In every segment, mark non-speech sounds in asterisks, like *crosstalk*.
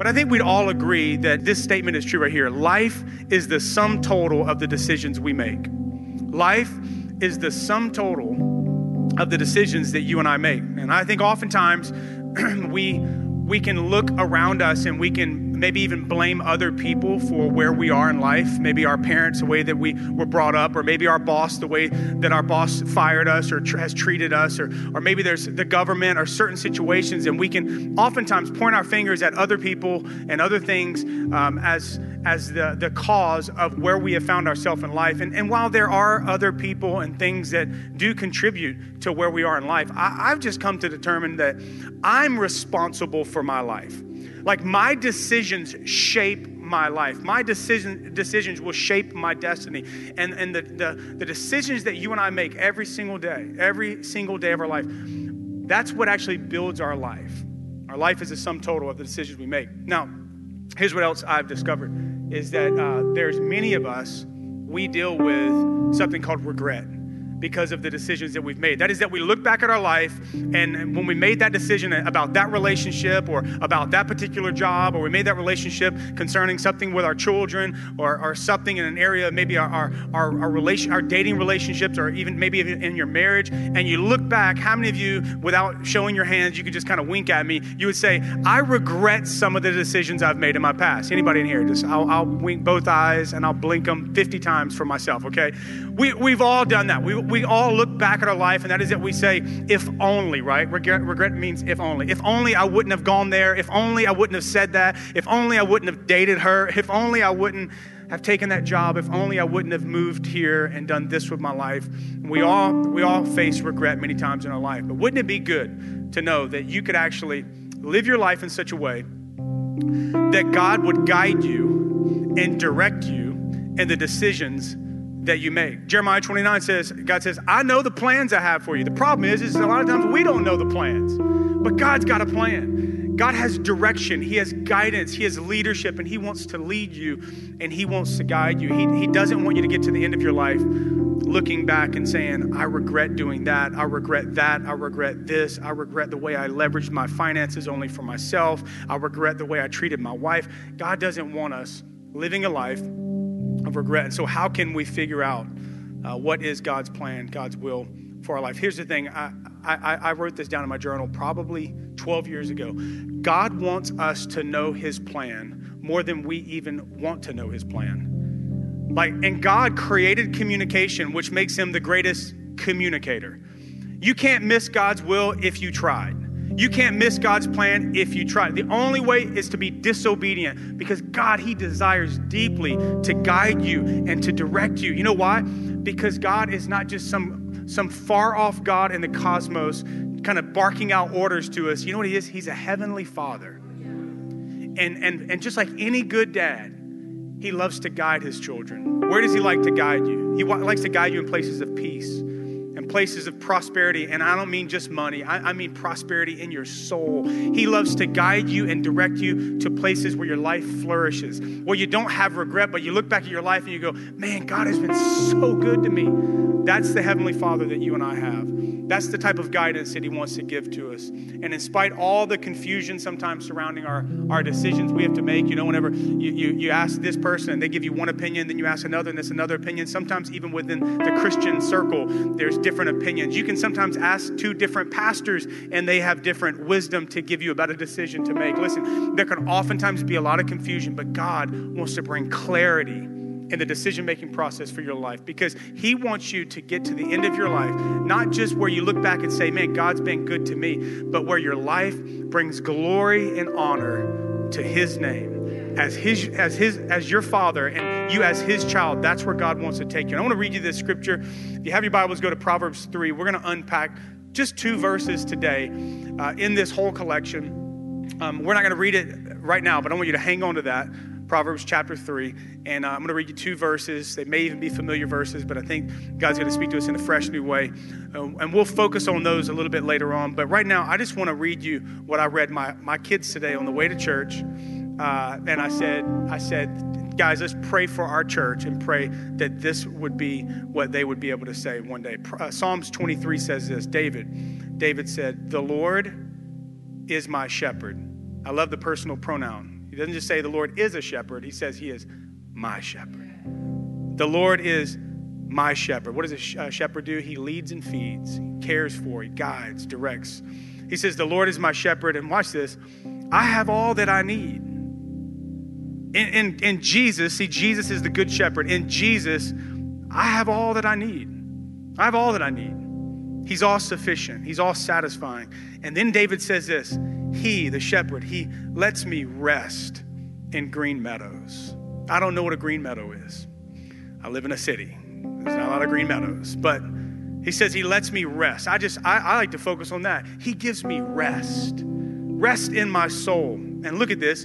But I think we'd all agree that this statement is true right here. Life is the sum total of the decisions we make. Life is the sum total of the decisions that you and I make. And I think oftentimes *clears throat* we we can look around us and we can maybe even blame other people for where we are in life. Maybe our parents, the way that we were brought up, or maybe our boss, the way that our boss fired us or tr- has treated us, or, or maybe there's the government or certain situations, and we can oftentimes point our fingers at other people and other things um, as as the, the cause of where we have found ourselves in life. And, and while there are other people and things that do contribute to where we are in life, I, I've just come to determine that I'm responsible for my life. Like my decisions shape my life. My decision, decisions will shape my destiny. And, and the, the, the decisions that you and I make every single day, every single day of our life, that's what actually builds our life. Our life is a sum total of the decisions we make. Now, here's what else I've discovered is that uh, there's many of us, we deal with something called regret because of the decisions that we've made. That is, that we look back at our life, and when we made that decision about that relationship or about that particular job, or we made that relationship concerning something with our children or, or something in an area, maybe our, our, our, our, relation, our dating relationships, or even maybe in your marriage, and you look back, how many of you, without showing your hands, you could just kind of wink at me, you would say, I regret some of the decisions I've made in my past. Anybody in here? Just I'll, I'll wink both eyes and I'll blink them 50 times for myself, okay? We, we've all done that. We, we all look back at our life, and that is that we say, if only, right? Regret, regret means if only. If only I wouldn't have gone there. If only I wouldn't have said that. If only I wouldn't have dated her. If only I wouldn't have taken that job. If only I wouldn't have moved here and done this with my life. We all, we all face regret many times in our life. But wouldn't it be good to know that you could actually live your life in such a way that God would guide you and direct you in the decisions that you make. Jeremiah 29 says, God says, I know the plans I have for you. The problem is, is a lot of times we don't know the plans, but God's got a plan. God has direction, He has guidance, He has leadership, and He wants to lead you and He wants to guide you. He, he doesn't want you to get to the end of your life looking back and saying, I regret doing that, I regret that, I regret this, I regret the way I leveraged my finances only for myself, I regret the way I treated my wife. God doesn't want us living a life of regret. And so, how can we figure out uh, what is God's plan, God's will for our life? Here's the thing I, I, I wrote this down in my journal probably 12 years ago. God wants us to know His plan more than we even want to know His plan. Like, and God created communication, which makes Him the greatest communicator. You can't miss God's will if you tried. You can't miss God's plan if you try. The only way is to be disobedient because God, He desires deeply to guide you and to direct you. You know why? Because God is not just some, some far off God in the cosmos kind of barking out orders to us. You know what He is? He's a heavenly Father. And, and, and just like any good dad, He loves to guide His children. Where does He like to guide you? He likes to guide you in places of peace places of prosperity. And I don't mean just money, I, I, mean prosperity in your soul. He loves to guide you and direct you to places where your life flourishes, where you don't have regret, but you look back at your life and you go, man, God has been so good to me. That's the Heavenly Father that you and I have. That's the type of guidance that He wants to give to us. And in spite all the confusion sometimes surrounding our, our decisions we have to make, you know, whenever you, you, you ask this person and they give you one opinion, then you ask another and there's another opinion. Sometimes even within the Christian circle, there's different opinions. You can sometimes ask two different pastors and they have different wisdom to give you about a decision to make. Listen, there can oftentimes be a lot of confusion, but God wants to bring clarity in the decision making process for your life because He wants you to get to the end of your life, not just where you look back and say, Man, God's been good to me, but where your life brings glory and honor to His name. As his, as his, as your father, and you as his child, that's where God wants to take you. And I want to read you this scripture. If you have your Bibles, go to Proverbs 3. We're going to unpack just two verses today uh, in this whole collection. Um, we're not going to read it right now, but I want you to hang on to that. Proverbs chapter 3. And uh, I'm going to read you two verses. They may even be familiar verses, but I think God's going to speak to us in a fresh new way. Uh, and we'll focus on those a little bit later on. But right now, I just want to read you what I read my, my kids today on the way to church. Uh, and I said, I said, guys, let's pray for our church and pray that this would be what they would be able to say one day. Uh, Psalms 23 says this David, David said, The Lord is my shepherd. I love the personal pronoun He doesn't just say the Lord is a shepherd, he says he is my shepherd. The Lord is my shepherd. What does a shepherd do? He leads and feeds, he cares for, he guides, directs. He says, The Lord is my shepherd. And watch this I have all that I need. In, in, in Jesus, see, Jesus is the good shepherd. In Jesus, I have all that I need. I have all that I need. He's all sufficient, He's all satisfying. And then David says this He, the shepherd, He lets me rest in green meadows. I don't know what a green meadow is. I live in a city. There's not a lot of green meadows, but he says he lets me rest. I just, I, I like to focus on that. He gives me rest, rest in my soul. And look at this.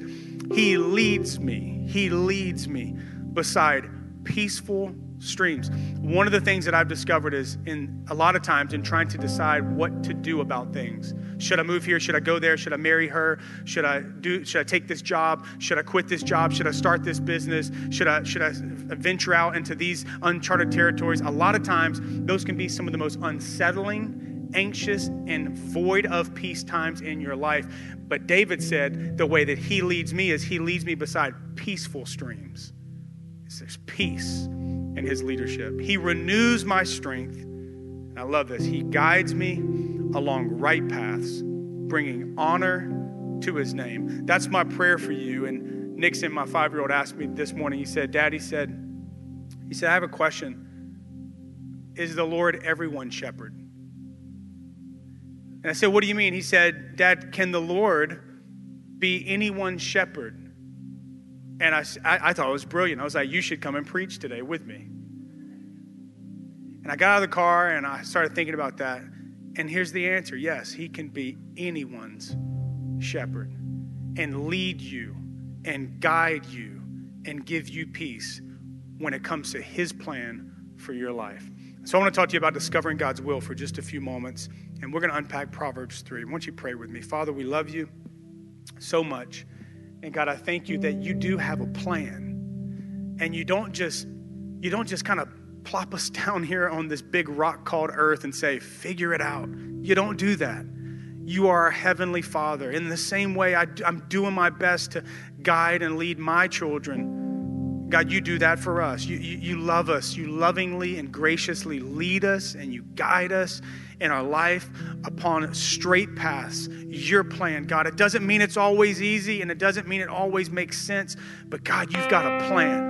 He leads me, he leads me beside peaceful streams. One of the things that I've discovered is in a lot of times in trying to decide what to do about things. Should I move here? Should I go there? Should I marry her? Should I do should I take this job? Should I quit this job? Should I start this business? Should I should I venture out into these uncharted territories? A lot of times those can be some of the most unsettling, anxious and void of peace times in your life. But David said the way that he leads me is he leads me beside peaceful streams. There's peace in his leadership. He renews my strength. And I love this. He guides me along right paths, bringing honor to his name. That's my prayer for you. And Nixon, my five year old, asked me this morning, he said, Dad, he said, he said, I have a question. Is the Lord everyone's shepherd? And I said, What do you mean? He said, Dad, can the Lord be anyone's shepherd? And I, I, I, thought it was brilliant. I was like, you should come and preach today with me. And I got out of the car and I started thinking about that. And here's the answer yes, he can be anyone's shepherd and lead you and guide you and give you peace when it comes to his plan for your life. So I want to talk to you about discovering God's will for just a few moments. And we're going to unpack Proverbs 3. I want you pray with me. Father, we love you so much. And God, I thank you that you do have a plan. And you don't just you don't just kind of plop us *laughs* down here on this big rock called earth and say, "Figure it out." You don't do that. You are our heavenly Father. In the same way I, I'm doing my best to guide and lead my children. God, you do that for us. You, you, you love us. You lovingly and graciously lead us and you guide us in our life upon straight paths, your plan, God. It doesn't mean it's always easy and it doesn't mean it always makes sense, but God, you've got a plan.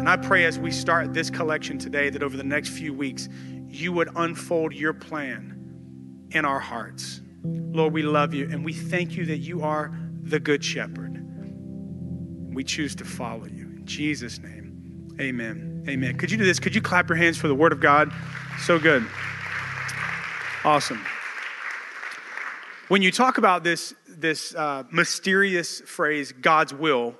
And I pray as we start this collection today that over the next few weeks, you would unfold your plan in our hearts. Lord, we love you and we thank you that you are the good shepherd. We choose to follow you. Jesus' name, amen. Amen. Could you do this? Could you clap your hands for the word of God? So good. Awesome. When you talk about this, this uh, mysterious phrase, God's will,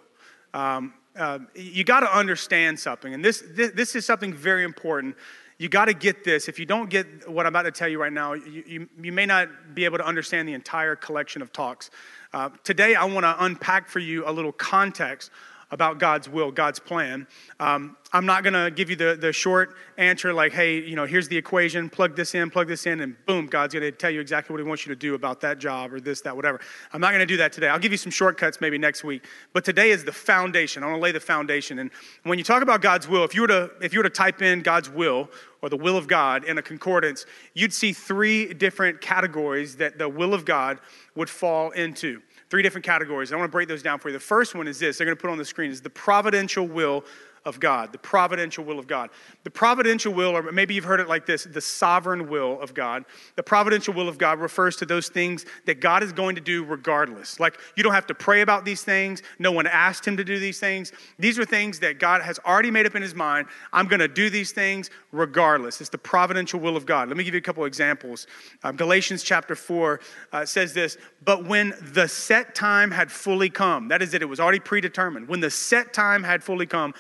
um, uh, you got to understand something. And this, this, this, is something very important. You got to get this. If you don't get what I'm about to tell you right now, you, you, you may not be able to understand the entire collection of talks. Uh, today, I want to unpack for you a little context about God's will, God's plan. Um, I'm not going to give you the, the short answer like, hey, you know, here's the equation, plug this in, plug this in, and boom, God's going to tell you exactly what He wants you to do about that job or this, that, whatever. I'm not going to do that today. I'll give you some shortcuts maybe next week. But today is the foundation. I want to lay the foundation. And when you talk about God's will, if you were to, if you were to type in God's will or the will of God in a concordance, you'd see three different categories that the will of God would fall into three different categories. I want to break those down for you. The first one is this they're going to put on the screen is the providential will of God, the providential will of God. The providential will, or maybe you've heard it like this, the sovereign will of God. The providential will of God refers to those things that God is going to do regardless. Like you don't have to pray about these things, no one asked him to do these things. These are things that God has already made up in his mind. I'm going to do these things regardless. It's the providential will of God. Let me give you a couple examples. Um, Galatians chapter 4 uh, says this But when the set time had fully come, that is, that it was already predetermined, when the set time had fully come,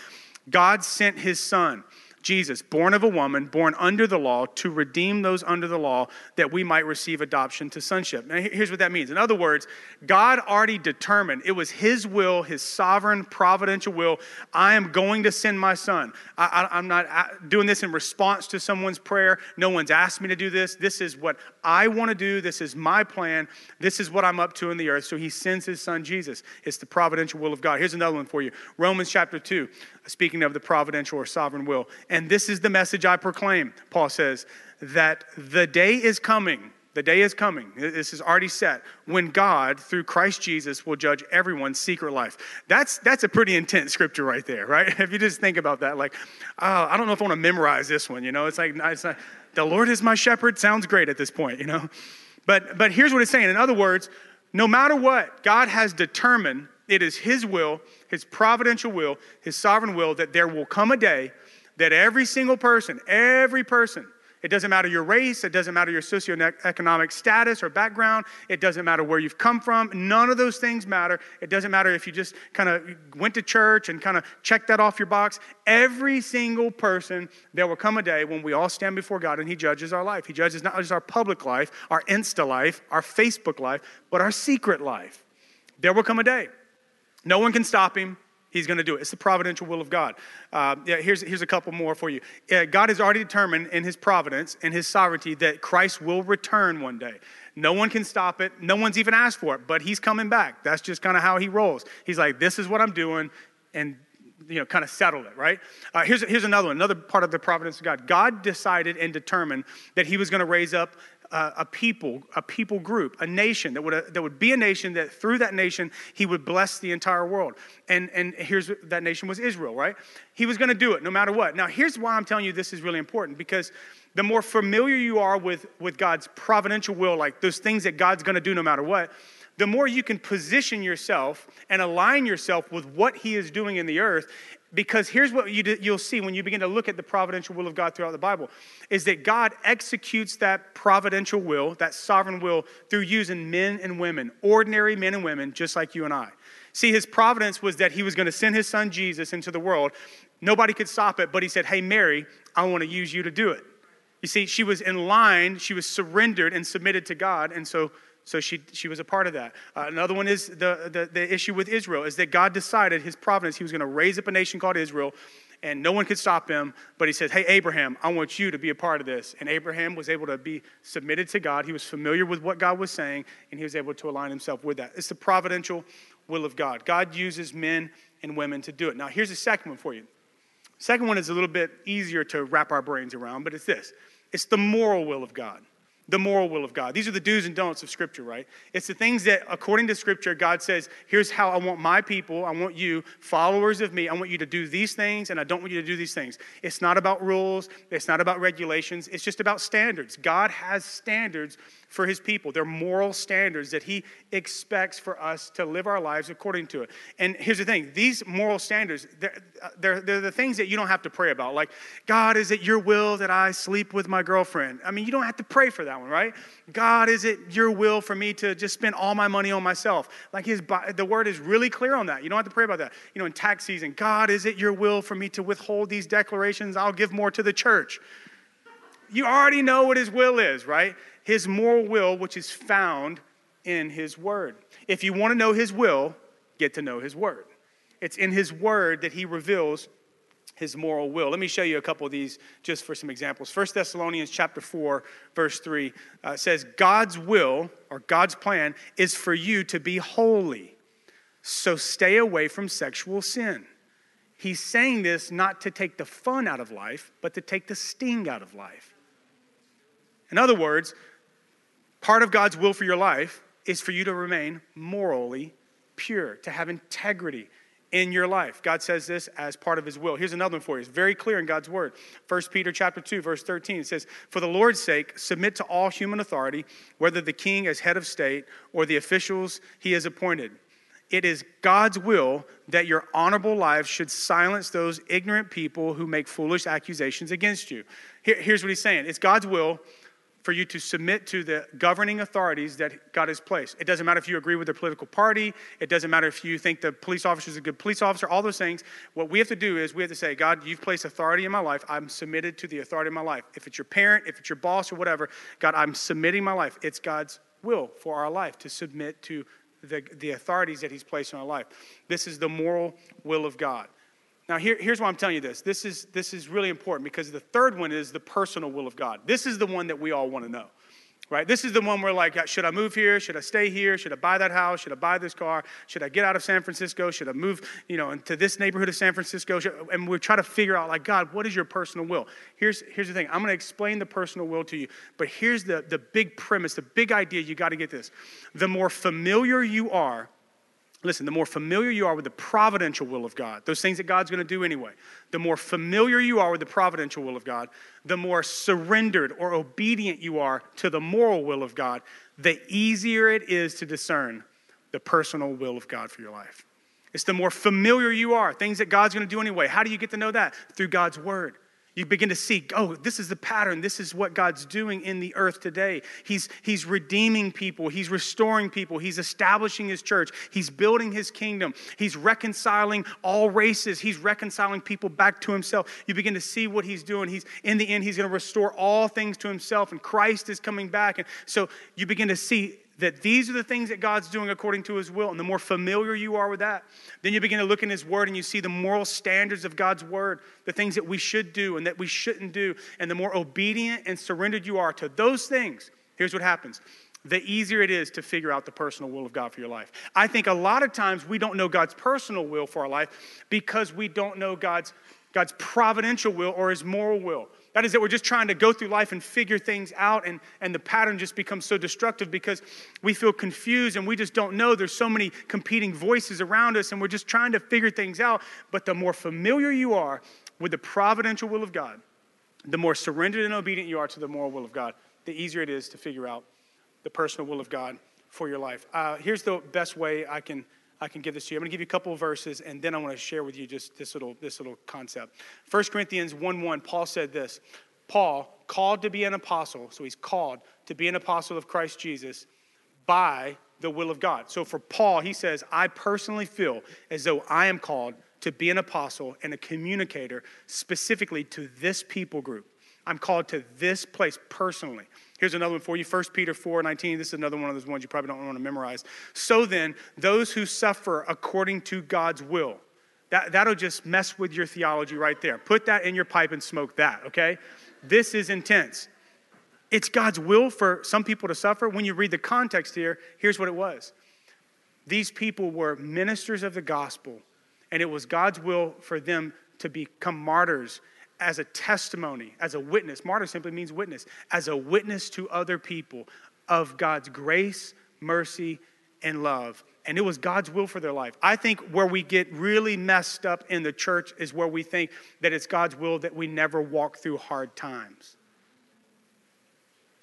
God sent his son, Jesus, born of a woman, born under the law, to redeem those under the law, that we might receive adoption to sonship. Now, here's what that means. In other words, God already determined, it was His will, His sovereign, providential will. I am going to send my son. I, am not doing this in response to someone's prayer. No one's asked me to do this. This is what I want to do. This is my plan. This is what I'm up to in the earth. So He sends His son Jesus. It's the providential will of God. Here's another one for you Romans chapter 2, speaking of the providential or sovereign will. And this is the message I proclaim, Paul says, that the day is coming. The day is coming. This is already set when God, through Christ Jesus, will judge everyone's secret life. That's that's a pretty intense scripture right there, right? *laughs* If you just think about that, like, oh, I don't know if I want to memorize this one. You know, it's like it's the Lord is my shepherd. Sounds great at this point, you know. But but here's what it's saying. In other words, no matter what, God has determined it is His will, His providential will, His sovereign will that there will come a day that every single person, every person, it doesn't matter your race, it doesn't matter your socioeconomic status or background, it doesn't matter where you've come from. None of those things matter. It doesn't matter if you just kind of went to church and kind of checked that off your box. Every single person, there will come a day when we all stand before God and He judges our life. He judges not just our public life, our Insta life, our Facebook life, but our secret life. There will come a day. No one can stop Him. He's going to do it. It's the providential will of God. Uh, yeah, here's, here's a couple more for you. Uh, God has already determined in his providence and his sovereignty that Christ will return one day. No one can stop it. No one's even asked for it, but he's coming back. That's just kind of how he rolls. He's like, this is what I'm doing, and you know, kind of settle it, right? Uh, here's, here's another one, another part of the providence of God. God decided and determined that he was going to raise up a, people, a people group, a nation that would, uh, that would be a nation that through that nation he would bless the entire world. And, and here's that nation was Israel, right? He was going to do it no matter what. Now, here's why I'm telling you this is really important because the more familiar you are with, with God's providential will, like those things that God's going to do no matter what, the more you can position yourself and align yourself with what He is doing in the earth, because here's what you will see when you begin to look at the providential will of God throughout the Bible is that God executes that providential will, that sovereign will, through using men and women, ordinary men and women, just like you and I. See, his providence was that he was going to send his son Jesus into the world. Nobody could stop it, but he said, Hey, Mary, I want to use you to do it. You see, she was in line, she was surrendered and submitted to God, and so so she, she was a part of that. Uh, another one is the, the, the issue with Israel is that God decided his providence, he was going to raise up a nation called Israel, and no one could stop him. But he said, Hey, Abraham, I want you to be a part of this. And Abraham was able to be submitted to God. He was familiar with what God was saying, and he was able to align himself with that. It's the providential will of God. God uses men and women to do it. Now, here's the second one for you. Second one is a little bit easier to wrap our brains around, but it's this it's the moral will of God the moral will of God. These are the do's and don'ts of Scripture, right? It's the things that, according to Scripture, God says, here's how I want my people, I want you, followers of me, I want you to do these things, and I don't want you to do these things. It's not about rules, it's not about regulations, it's just about standards. God has standards for his people. They're moral standards that he expects for us to live our lives according to it. And here's the thing these moral standards, they're, they're, they're, the things that you don't have to pray about. Like, God, is it your will that I sleep with my girlfriend? I mean, you don't have to pray for that one, right? God, is it your will for me to just spend all my money on myself? Like, his, the word is really clear on that. You don't have to pray about that. You know, in tax season, God, is it your will for me to withhold these declarations? I'll give more to the church. You already know what his will is, right? His moral will, which is found in his word. If you want to know his will, get to know his word. It's in his word that he reveals his moral will. Let me show you a couple of these just for some examples. 1 Thessalonians chapter 4 verse 3 uh, says God's will or God's plan is for you to be holy. So stay away from sexual sin. He's saying this not to take the fun out of life, but to take the sting out of life. In other words, Part of God's will for your life is for you to remain morally pure, to have integrity in your life. God says this as part of his will. Here's another one for you. It's very clear in God's word. 1 Peter chapter 2 verse 13 it says, "For the Lord's sake, submit to all human authority, whether the king as head of state or the officials he has appointed." It is God's will that your honorable lives should silence those ignorant people who make foolish accusations against you. Here, here's what he's saying. It's God's will for you to submit to the governing authorities that God has placed. It doesn't matter if you agree with their political party, it doesn't matter if you think the police officer is a good police officer, all those things. What we have to do is we have to say, God, you've placed authority in my life. I'm submitted to the authority in my life. If it's your parent, if it's your boss or whatever, God, I'm submitting my life. It's God's will for our life to submit to the, the authorities that He's placed in our life. This is the moral will of God. Now, here, here's why I'm telling you this. This is, this is really important because the third one is the personal will of God. This is the one that we all want to know, right? This is the one where, like, should I move here? Should I stay here? Should I buy that house? Should I buy this car? Should I get out of San Francisco? Should I move, you know, into this neighborhood of San Francisco? And we try to figure out, like, God, what is your personal will? Here's, here's the thing I'm going to explain the personal will to you, but here's the, the big premise, the big idea. You got to get this. The more familiar you are Listen, the more familiar you are with the providential will of God, those things that God's going to do anyway, the more familiar you are with the providential will of God, the more surrendered or obedient you are to the moral will of God, the easier it is to discern the personal will of God for your life. It's the more familiar you are, things that God's going to do anyway. How do you get to know that? Through God's word. You begin to see, oh, this is the pattern. This is what God's doing in the earth today. He's, he's redeeming people, He's restoring people, He's establishing His church, He's building His kingdom, He's reconciling all races, He's reconciling people back to Himself. You begin to see what He's doing. He's in the end, He's going to restore all things to Himself, and Christ is coming back. And so you begin to see that these are the things that God's doing according to his will. And the more familiar you are with that, then you begin to look in his word and you see the moral standards of God's word, the things that we should do and that we shouldn't do. And the more obedient and surrendered you are to those things, here's what happens the easier it is to figure out the personal will of God for your life. I think a lot of times we don't know God's personal will for our life because we don't know God's, God's providential will or his moral will. That is, that we're just trying to go through life and figure things out, and, and the pattern just becomes so destructive because we feel confused and we just don't know. There's so many competing voices around us, and we're just trying to figure things out. But the more familiar you are with the providential will of God, the more surrendered and obedient you are to the moral will of God, the easier it is to figure out the personal will of God for your life. Uh, here's the best way I can I can give this to you. I'm going to give you a couple of verses, and then I want to share with you just this little, this little concept. 1 Corinthians 1 1, Paul said this Paul, called to be an apostle, so he's called to be an apostle of Christ Jesus by the will of God. So for Paul, he says, I personally feel as though I am called to be an apostle and a communicator specifically to this people group. I'm called to this place personally. Here's another one for you 1 Peter 4 19. This is another one of those ones you probably don't want to memorize. So then, those who suffer according to God's will, that, that'll just mess with your theology right there. Put that in your pipe and smoke that, okay? This is intense. It's God's will for some people to suffer. When you read the context here, here's what it was these people were ministers of the gospel, and it was God's will for them to become martyrs as a testimony, as a witness. Martyr simply means witness, as a witness to other people of God's grace, mercy, and love. And it was God's will for their life. I think where we get really messed up in the church is where we think that it's God's will that we never walk through hard times.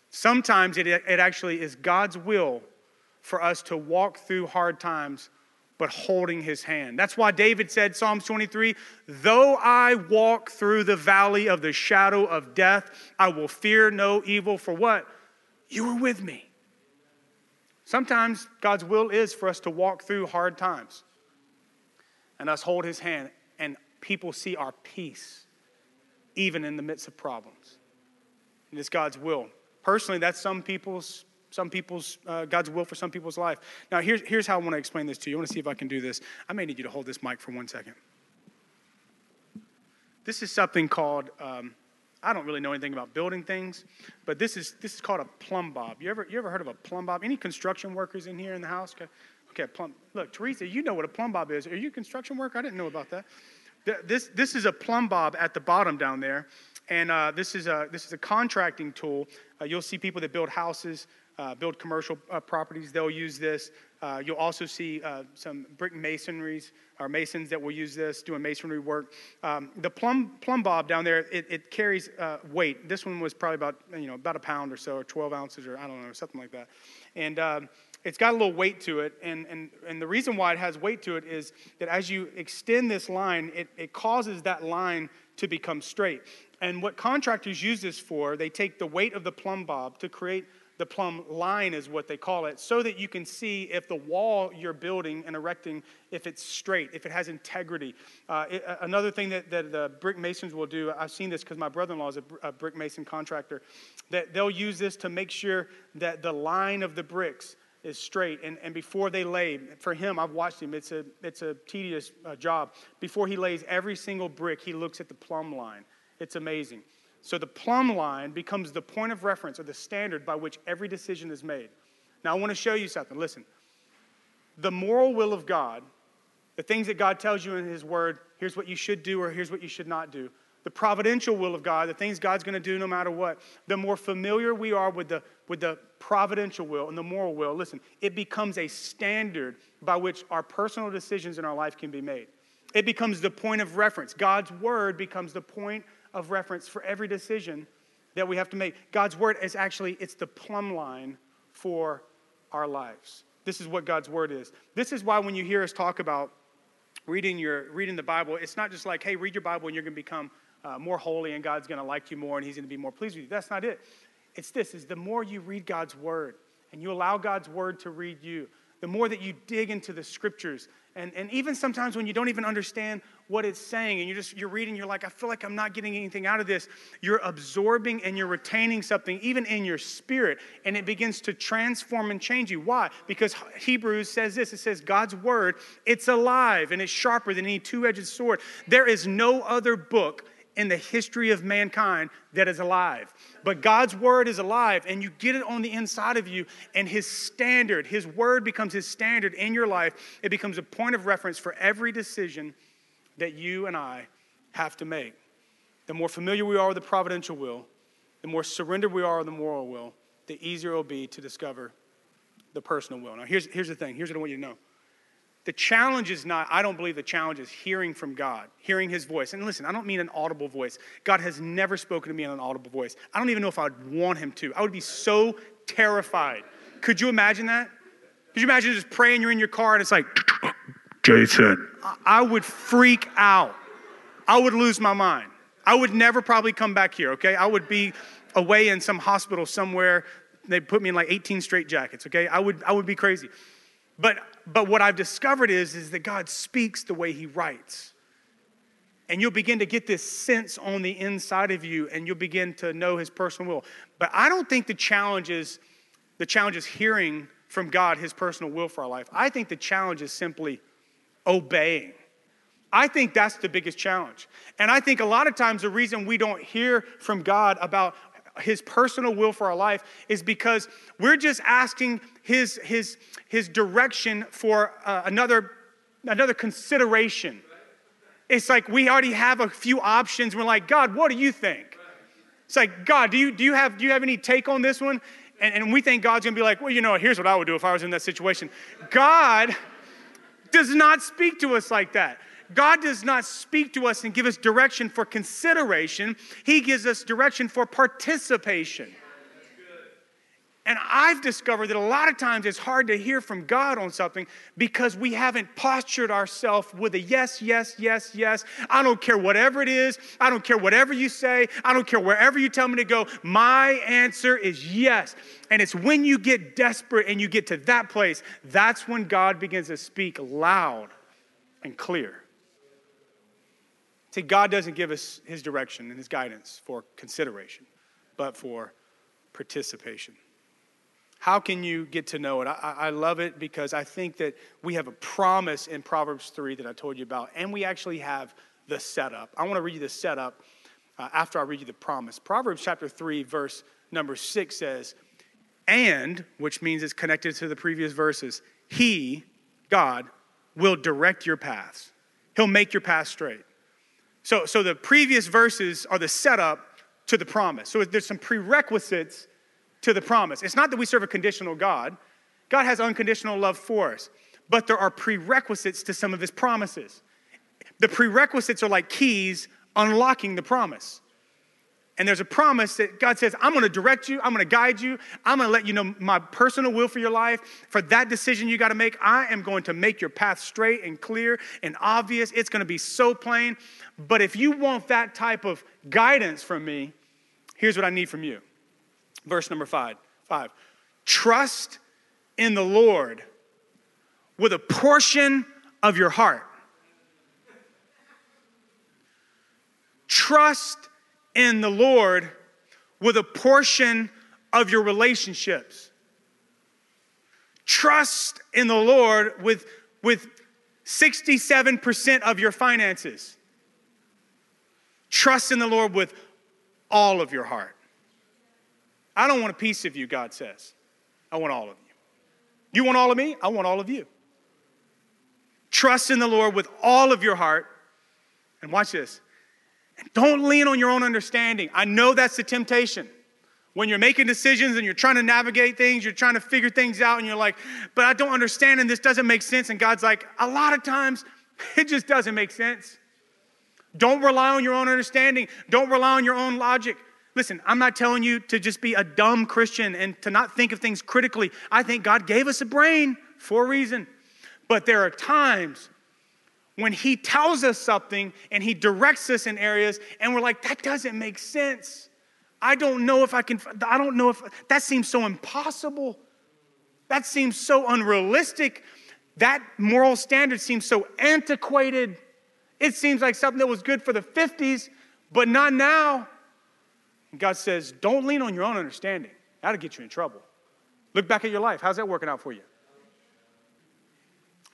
Sometimes it, it actually is God's will for us to walk through hard times but holding his hand. That's why David said, Psalms 23, though I walk through the valley of the shadow of death, I will fear no evil. For what? You are with me. Sometimes God's will is for us to walk through hard times and us hold his hand, and people see our peace even in the midst of problems. And it's God's will. Personally, that's some people's some people's uh, God's will for some people's life. Now, here's, here's how I want to explain this to you. I want to see if I can do this. I may need you to hold this mic for one second. This is something called, um, I don't really know anything about building things, but this is, this is called a plumb bob. You ever, you ever heard of a plumb bob? Any construction workers in here in the house? Okay, plumb. Look, Teresa, you know what a plumb bob is. Are you a construction worker? I didn't know about that. This, this is a plumb bob at the bottom down there. And uh, this, is a, this is a contracting tool. Uh, you'll see people that build houses, uh, build commercial uh, properties, they'll use this. Uh, you'll also see uh, some brick masonries or masons that will use this doing masonry work. Um, the plumb, plumb bob down there, it, it carries uh, weight. This one was probably about, you know, about a pound or so, or 12 ounces, or I don't know, something like that. And um, it's got a little weight to it. And, and, and the reason why it has weight to it is that as you extend this line, it, it causes that line to become straight. And what contractors use this for, they take the weight of the plumb bob to create the plumb line is what they call it, so that you can see if the wall you're building and erecting, if it's straight, if it has integrity. Uh, it, another thing that, that the brick masons will do, I've seen this because my brother-in-law is a, a brick mason contractor, that they'll use this to make sure that the line of the bricks is straight. And, and before they lay, for him, I've watched him, it's a, it's a tedious uh, job. Before he lays every single brick, he looks at the plumb line. It's amazing. So the plumb line becomes the point of reference or the standard by which every decision is made. Now, I want to show you something. Listen, the moral will of God, the things that God tells you in His Word, here's what you should do or here's what you should not do. The providential will of God, the things God's going to do no matter what. The more familiar we are with the, with the providential will and the moral will, listen, it becomes a standard by which our personal decisions in our life can be made. It becomes the point of reference. God's Word becomes the point of reference for every decision that we have to make. God's word is actually it's the plumb line for our lives. This is what God's word is. This is why when you hear us talk about reading your reading the Bible, it's not just like, hey, read your Bible and you're going to become uh, more holy and God's going to like you more and He's going to be more pleased with you. That's not it. It's this: is the more you read God's word and you allow God's word to read you, the more that you dig into the scriptures. And, and even sometimes when you don't even understand what it's saying and you're just you're reading you're like i feel like i'm not getting anything out of this you're absorbing and you're retaining something even in your spirit and it begins to transform and change you. Why? Because hebrews says this it says god's word it's alive and it's sharper than any two-edged sword. There is no other book in the history of mankind that is alive. But God's word is alive, and you get it on the inside of you, and His standard, His word becomes His standard in your life. It becomes a point of reference for every decision that you and I have to make. The more familiar we are with the providential will, the more surrendered we are with the moral will, the easier it will be to discover the personal will. Now, here's, here's the thing here's what I want you to know the challenge is not, I don't believe the challenge is hearing from God, hearing his voice. And listen, I don't mean an audible voice. God has never spoken to me in an audible voice. I don't even know if I would want him to. I would be so terrified. Could you imagine that? Could you imagine just praying, you're in your car and it's like, *clears throat* Jason? I would freak out. I would lose my mind. I would never probably come back here, okay? I would be away in some hospital somewhere. They put me in like 18 straight jackets, okay? I would, I would be crazy. But, but what I've discovered is, is that God speaks the way He writes. And you'll begin to get this sense on the inside of you, and you'll begin to know His personal will. But I don't think the challenge is the challenge is hearing from God His personal will for our life. I think the challenge is simply obeying. I think that's the biggest challenge. And I think a lot of times the reason we don't hear from God about his personal will for our life is because we're just asking his, his, his direction for uh, another, another consideration. It's like we already have a few options. We're like, God, what do you think? It's like, God, do you, do you, have, do you have any take on this one? And, and we think God's gonna be like, well, you know, here's what I would do if I was in that situation. God does not speak to us like that. God does not speak to us and give us direction for consideration, He gives us direction for participation. And I've discovered that a lot of times it's hard to hear from God on something because we haven't postured ourselves with a yes, yes, yes, yes. I don't care whatever it is. I don't care whatever you say. I don't care wherever you tell me to go. My answer is yes. And it's when you get desperate and you get to that place, that's when God begins to speak loud and clear. See, God doesn't give us his direction and his guidance for consideration, but for participation. How can you get to know it? I, I, love it because I think that we have a promise in Proverbs 3 that I told you about, and we actually have the setup. I want to read you the setup uh, after I read you the promise. Proverbs chapter 3, verse number 6 says, And, which means it's connected to the previous verses, He, God, will direct your paths, He'll make your path straight. So, so the previous verses are the setup to the promise. So there's some prerequisites to the promise. It's not that we serve a conditional God, God has unconditional love for us, but there are prerequisites to some of his promises. The prerequisites are like keys unlocking the promise. And there's a promise that God says, I'm going to direct you, I'm going to guide you, I'm going to let you know my personal will for your life. For that decision you got to make, I am going to make your path straight and clear and obvious. It's going to be so plain. But if you want that type of guidance from me, here's what I need from you. Verse number five. Five. Trust in the Lord with a portion of your heart. Trust in the Lord with a portion of your relationships. Trust in the Lord with, with 67% of your finances. Trust in the Lord with all of your heart. I don't want a piece of you, God says. I want all of you. You want all of me? I want all of you. Trust in the Lord with all of your heart. And watch this. And don't lean on your own understanding. I know that's the temptation. When you're making decisions and you're trying to navigate things, you're trying to figure things out, and you're like, but I don't understand, and this doesn't make sense. And God's like, a lot of times, *laughs* it just doesn't make sense. Don't rely on your own understanding. Don't rely on your own logic. Listen, I'm not telling you to just be a dumb Christian and to not think of things critically. I think God gave us a brain for a reason. But there are times when He tells us something and He directs us in areas, and we're like, that doesn't make sense. I don't know if I can, I don't know if that seems so impossible. That seems so unrealistic. That moral standard seems so antiquated. It seems like something that was good for the 50s, but not now. God says, don't lean on your own understanding. That'll get you in trouble. Look back at your life. How's that working out for you?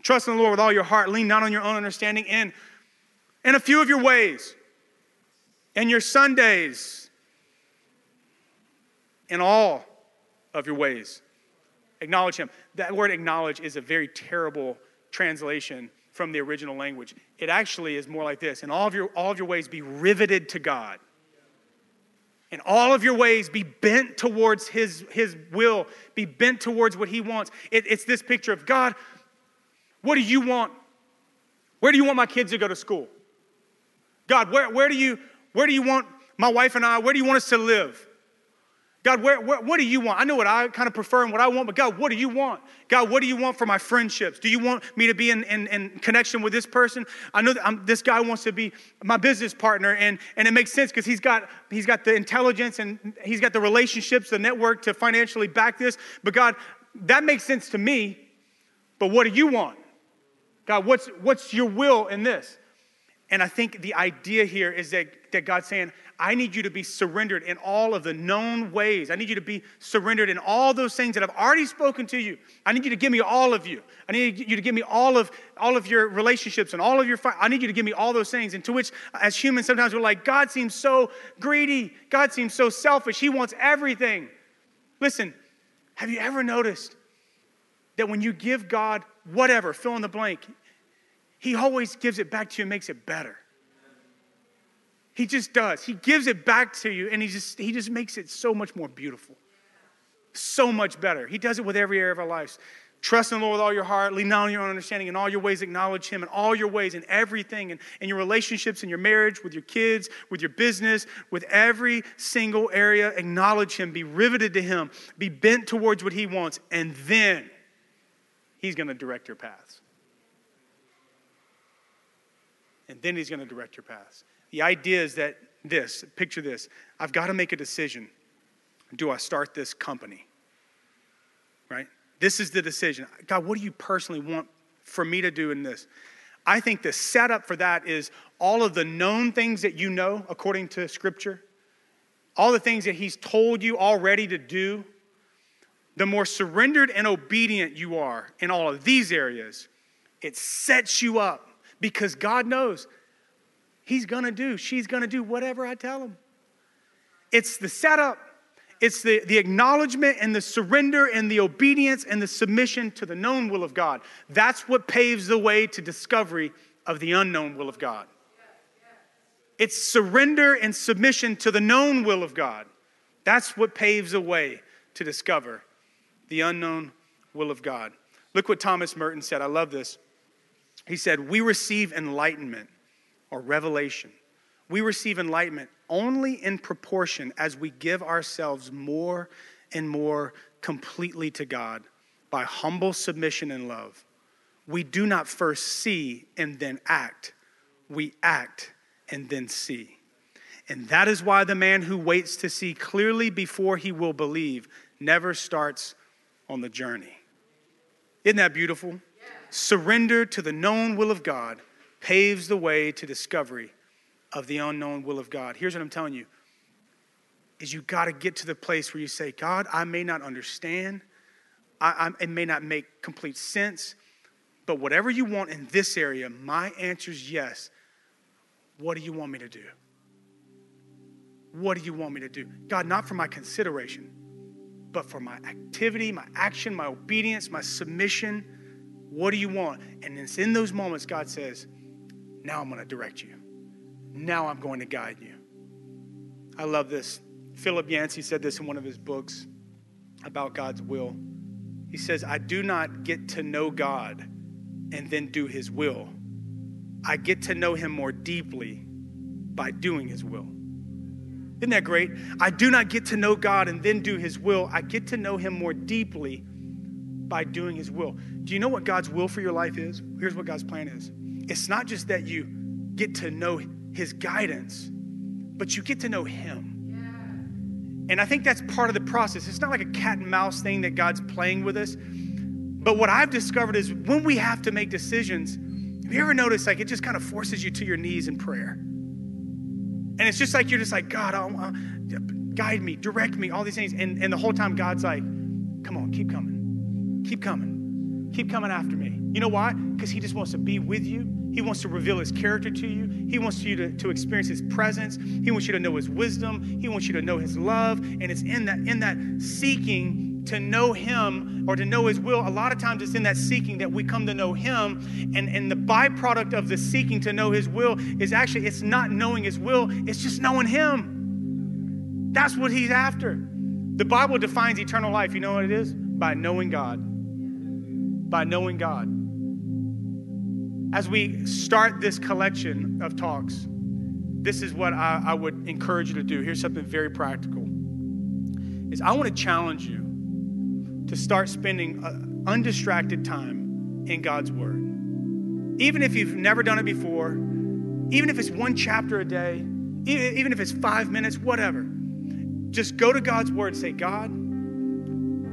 Trust in the Lord with all your heart. Lean not on your own understanding. And in a few of your ways, in your Sundays, in all of your ways, acknowledge Him. That word acknowledge is a very terrible translation from the original language. It actually is more like this In all of your, all of your ways, be riveted to God. In all of your ways, be bent towards His, his will, be bent towards what He wants. It, it's this picture of God, what do you want? Where do you want my kids to go to school? God, where, where, do, you, where do you want my wife and I, where do you want us to live? God, where, where, what do you want? I know what I kind of prefer and what I want, but God, what do you want? God, what do you want for my friendships? Do you want me to be in, in, in connection with this person? I know that I'm, this guy wants to be my business partner, and, and it makes sense because he's got, he's got the intelligence and he's got the relationships, the network to financially back this. But God, that makes sense to me, but what do you want? God, what's, what's your will in this? And I think the idea here is that, that God's saying, I need you to be surrendered in all of the known ways. I need you to be surrendered in all those things that I've already spoken to you. I need you to give me all of you. I need you to give me all of all of your relationships and all of your. I need you to give me all those things. And to which, as humans, sometimes we're like, God seems so greedy. God seems so selfish. He wants everything. Listen, have you ever noticed that when you give God whatever, fill in the blank, He always gives it back to you and makes it better. He just does. He gives it back to you and he just he just makes it so much more beautiful. So much better. He does it with every area of our lives. Trust in the Lord with all your heart, lean not on your own understanding, in all your ways acknowledge Him in all your ways, in everything, in, in your relationships, in your marriage, with your kids, with your business, with every single area, acknowledge Him, be riveted to Him, be bent towards what He wants, and then He's going to direct your paths. And then He's going to direct your paths. The idea is that this, picture this, I've got to make a decision. Do I start this company? Right? This is the decision. God, what do you personally want for me to do in this? I think the setup for that is all of the known things that you know according to Scripture, all the things that He's told you already to do, the more surrendered and obedient you are in all of these areas, it sets you up because God knows He's gonna do, she's gonna do whatever I tell him. It's the setup, it's the, the acknowledgement and the surrender and the obedience and the submission to the known will of God. That's what paves the way to discovery of the unknown will of God. It's surrender and submission to the known will of God. That's what paves the way to discover the unknown will of God. Look what Thomas Merton said. I love this. He said, We receive enlightenment or revelation. We receive enlightenment only in proportion as we give ourselves more and more completely to God by humble submission and love. We do not first see and then act, we act and then see. And that is why the man who waits to see clearly before he will believe never starts on the journey. Isn't that beautiful? Yeah. Surrender to the known will of God paves the way to discovery of the unknown will of God. Here's what I'm telling you is you got to get to the place where you say, God, I may not understand. I, I, it may not make complete sense, but whatever you want in this area, my answer is yes. What do you want me to do? What do you want me to do? God, not for my consideration, but for my activity, my action, my obedience, my submission. What do you want? And it's in those moments God says, Now I'm going to direct you. Now I'm going to guide you. I love this. Philip Yancey said this in one of his books about God's will. He says, I do not get to know God and then do his will. I get to know him more deeply by doing his will. Isn't that great? I do not get to know God and then do his will. I get to know him more deeply by doing his will. Do you know what God's will for your life is? Here's what God's plan is it's not just that you get to know his guidance, but you get to know him. And I think that's part of the process. It's not like a cat and mouse thing that God's playing with us. But what I've discovered is when we have to make decisions, have you ever noticed like it just kind of forces you to your knees in prayer? And it's just like you're just like, God, I'll, I'll, guide me, direct me, all these things. And, and the whole time God's like, come on, keep coming, keep coming, keep coming after me. You know why? Because He just wants to be with you he wants to reveal his character to you. He wants you to, to experience his presence. He wants you to know his wisdom. He wants you to know his love. And it's in that, in that seeking to know him or to know his will. A lot of times it's in that seeking that we come to know him. And, and the byproduct of the seeking to know his will is actually it's not knowing his will, it's just knowing him. That's what he's after. The Bible defines eternal life. You know what it is? By knowing God. By knowing God as we start this collection of talks, this is what I, I would encourage you to do. Here's something very practical. Is I want to challenge you to start spending uh, undistracted time in God's Word. Even if you've never done it before, even if it's one chapter a day, even if it's five minutes, whatever. Just go to God's Word and say, God,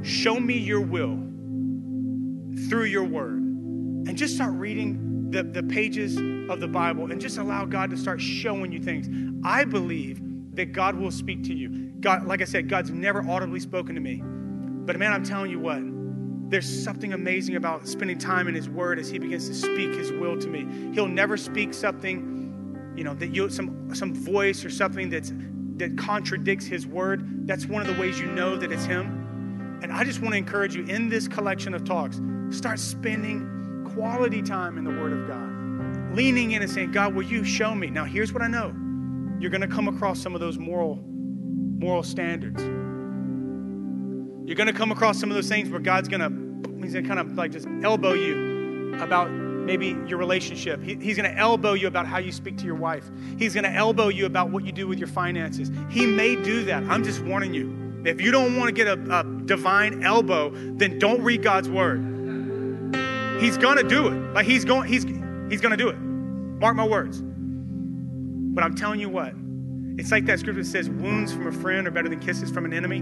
show me your will through your Word. And just start reading the, the pages of the Bible and just allow God to start showing you things. I believe that God will speak to you. God, like I said, God's never audibly spoken to me. But man, I'm telling you what, there's something amazing about spending time in His Word as He begins to speak His will to me. He'll never speak something, you know, that you some some voice or something that's that contradicts His Word. That's one of the ways you know that it's Him. And I just want to encourage you in this collection of talks, start spending quality time in the Word of God, leaning in and saying, God, will you show me? Now, here's what I know you're going to come across some of those moral, moral standards. You're going to come across some of those things where God's going to, He's going to kind of like just elbow you about maybe your relationship. He, he's going to elbow you about how you speak to your wife. He's going to elbow you about what you do with your finances. He may do that. I'm just warning you. If you don't want to get a, a divine elbow, then don't read God's word. He's gonna do it. Like he's going, he's he's gonna do it. Mark my words. But I'm telling you what, it's like that scripture says, wounds from a friend are better than kisses from an enemy.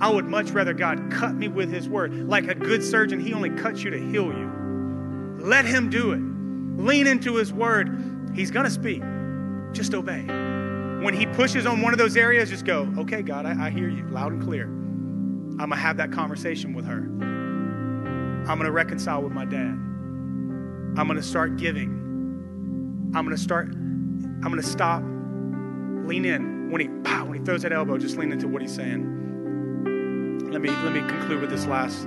I would much rather God cut me with his word. Like a good surgeon, he only cuts you to heal you. Let him do it. Lean into his word. He's gonna speak. Just obey. When he pushes on one of those areas, just go, okay, God, I, I hear you loud and clear. I'm gonna have that conversation with her. I'm going to reconcile with my dad. I'm going to start giving. I'm going to start, I'm going to stop, lean in. When he, pow, when he throws that elbow, just lean into what he's saying. Let me, let me conclude with this last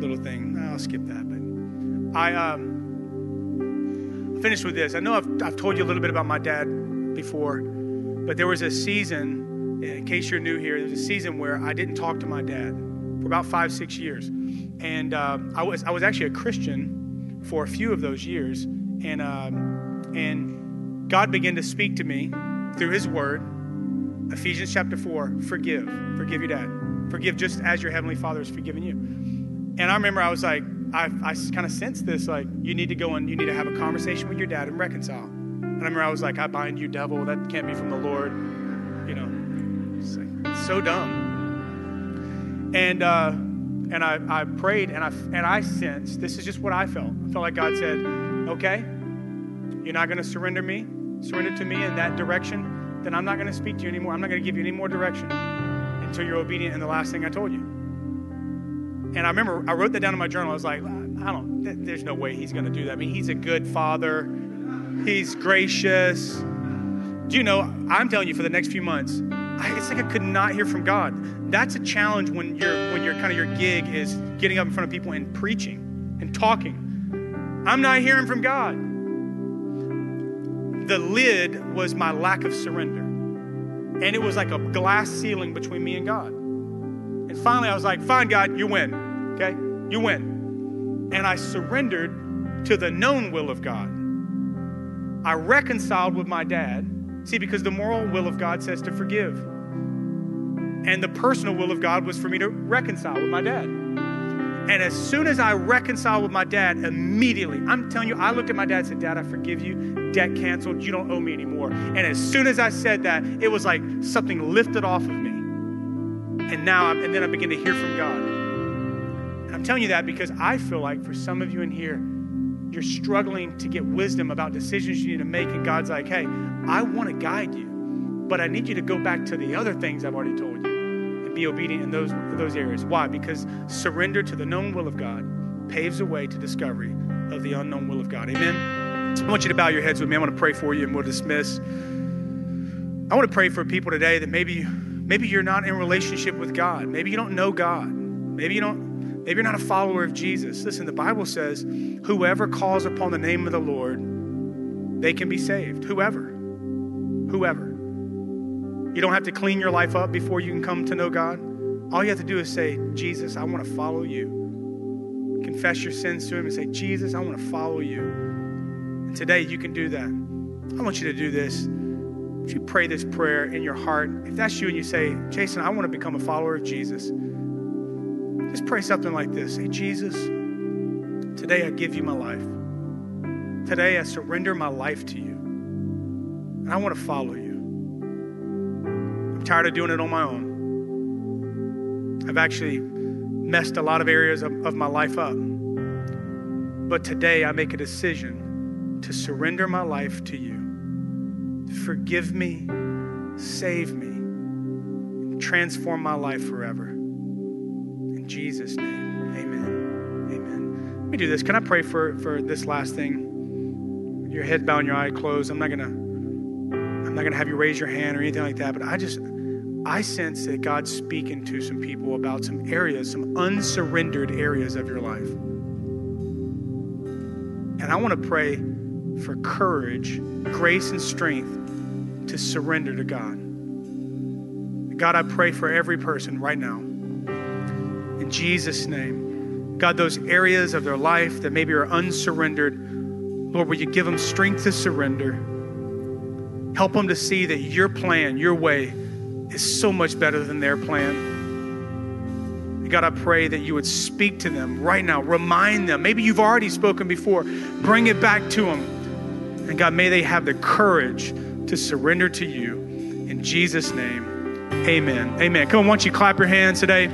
little thing. I'll skip that. But I um, finished with this. I know I've, I've told you a little bit about my dad before, but there was a season, in case you're new here, there was a season where I didn't talk to my dad for about five, six years and uh, I was I was actually a Christian for a few of those years, and um, and God began to speak to me through His Word, Ephesians chapter 4, forgive. Forgive your dad. Forgive just as your heavenly father has forgiven you. And I remember I was like, I, I kind of sensed this, like, you need to go and you need to have a conversation with your dad and reconcile. And I remember I was like, I bind you, devil. That can't be from the Lord. You know, it's, like, it's so dumb. And, uh, and I, I prayed and I, and I sensed, this is just what I felt. I felt like God said, okay, you're not going to surrender me, surrender to me in that direction, then I'm not going to speak to you anymore. I'm not going to give you any more direction until you're obedient in the last thing I told you. And I remember I wrote that down in my journal. I was like, I don't, there's no way he's going to do that. I mean, he's a good father, he's gracious. Do you know, I'm telling you, for the next few months, it's like I could not hear from God. That's a challenge when you're when you're kind of your gig is getting up in front of people and preaching and talking. I'm not hearing from God. The lid was my lack of surrender. And it was like a glass ceiling between me and God. And finally, I was like, fine, God, you win. Okay? You win. And I surrendered to the known will of God. I reconciled with my dad. See, because the moral will of God says to forgive. And the personal will of God was for me to reconcile with my dad. And as soon as I reconciled with my dad, immediately, I'm telling you, I looked at my dad and said, Dad, I forgive you. Debt canceled. You don't owe me anymore. And as soon as I said that, it was like something lifted off of me. And now, I'm, and then I begin to hear from God. And I'm telling you that because I feel like for some of you in here, you're struggling to get wisdom about decisions you need to make. And God's like, hey, I want to guide you, but I need you to go back to the other things I've already told you be obedient in those, those areas. Why? Because surrender to the known will of God paves the way to discovery of the unknown will of God. Amen. I want you to bow your heads with me. I want to pray for you and we'll dismiss. I want to pray for people today that maybe maybe you're not in relationship with God. Maybe you don't know God. Maybe you don't maybe you're not a follower of Jesus. Listen, the Bible says, whoever calls upon the name of the Lord, they can be saved. Whoever. Whoever. You don't have to clean your life up before you can come to know God. All you have to do is say, Jesus, I want to follow you. Confess your sins to Him and say, Jesus, I want to follow you. And today you can do that. I want you to do this. If you pray this prayer in your heart, if that's you and you say, Jason, I want to become a follower of Jesus, just pray something like this Say, Jesus, today I give you my life. Today I surrender my life to you. And I want to follow you. Tired of doing it on my own. I've actually messed a lot of areas of, of my life up. But today I make a decision to surrender my life to you. Forgive me, save me, transform my life forever. In Jesus' name, amen. Amen. Let me do this. Can I pray for, for this last thing? Your head bowed your eye closed. I'm not gonna I'm not gonna have you raise your hand or anything like that, but I just I sense that God's speaking to some people about some areas, some unsurrendered areas of your life. And I want to pray for courage, grace, and strength to surrender to God. God, I pray for every person right now. In Jesus' name. God, those areas of their life that maybe are unsurrendered, Lord, will you give them strength to surrender? Help them to see that your plan, your way, is so much better than their plan. God, I pray that you would speak to them right now. Remind them. Maybe you've already spoken before. Bring it back to them. And God, may they have the courage to surrender to you. In Jesus' name, amen. Amen. Come on, why don't you clap your hands today?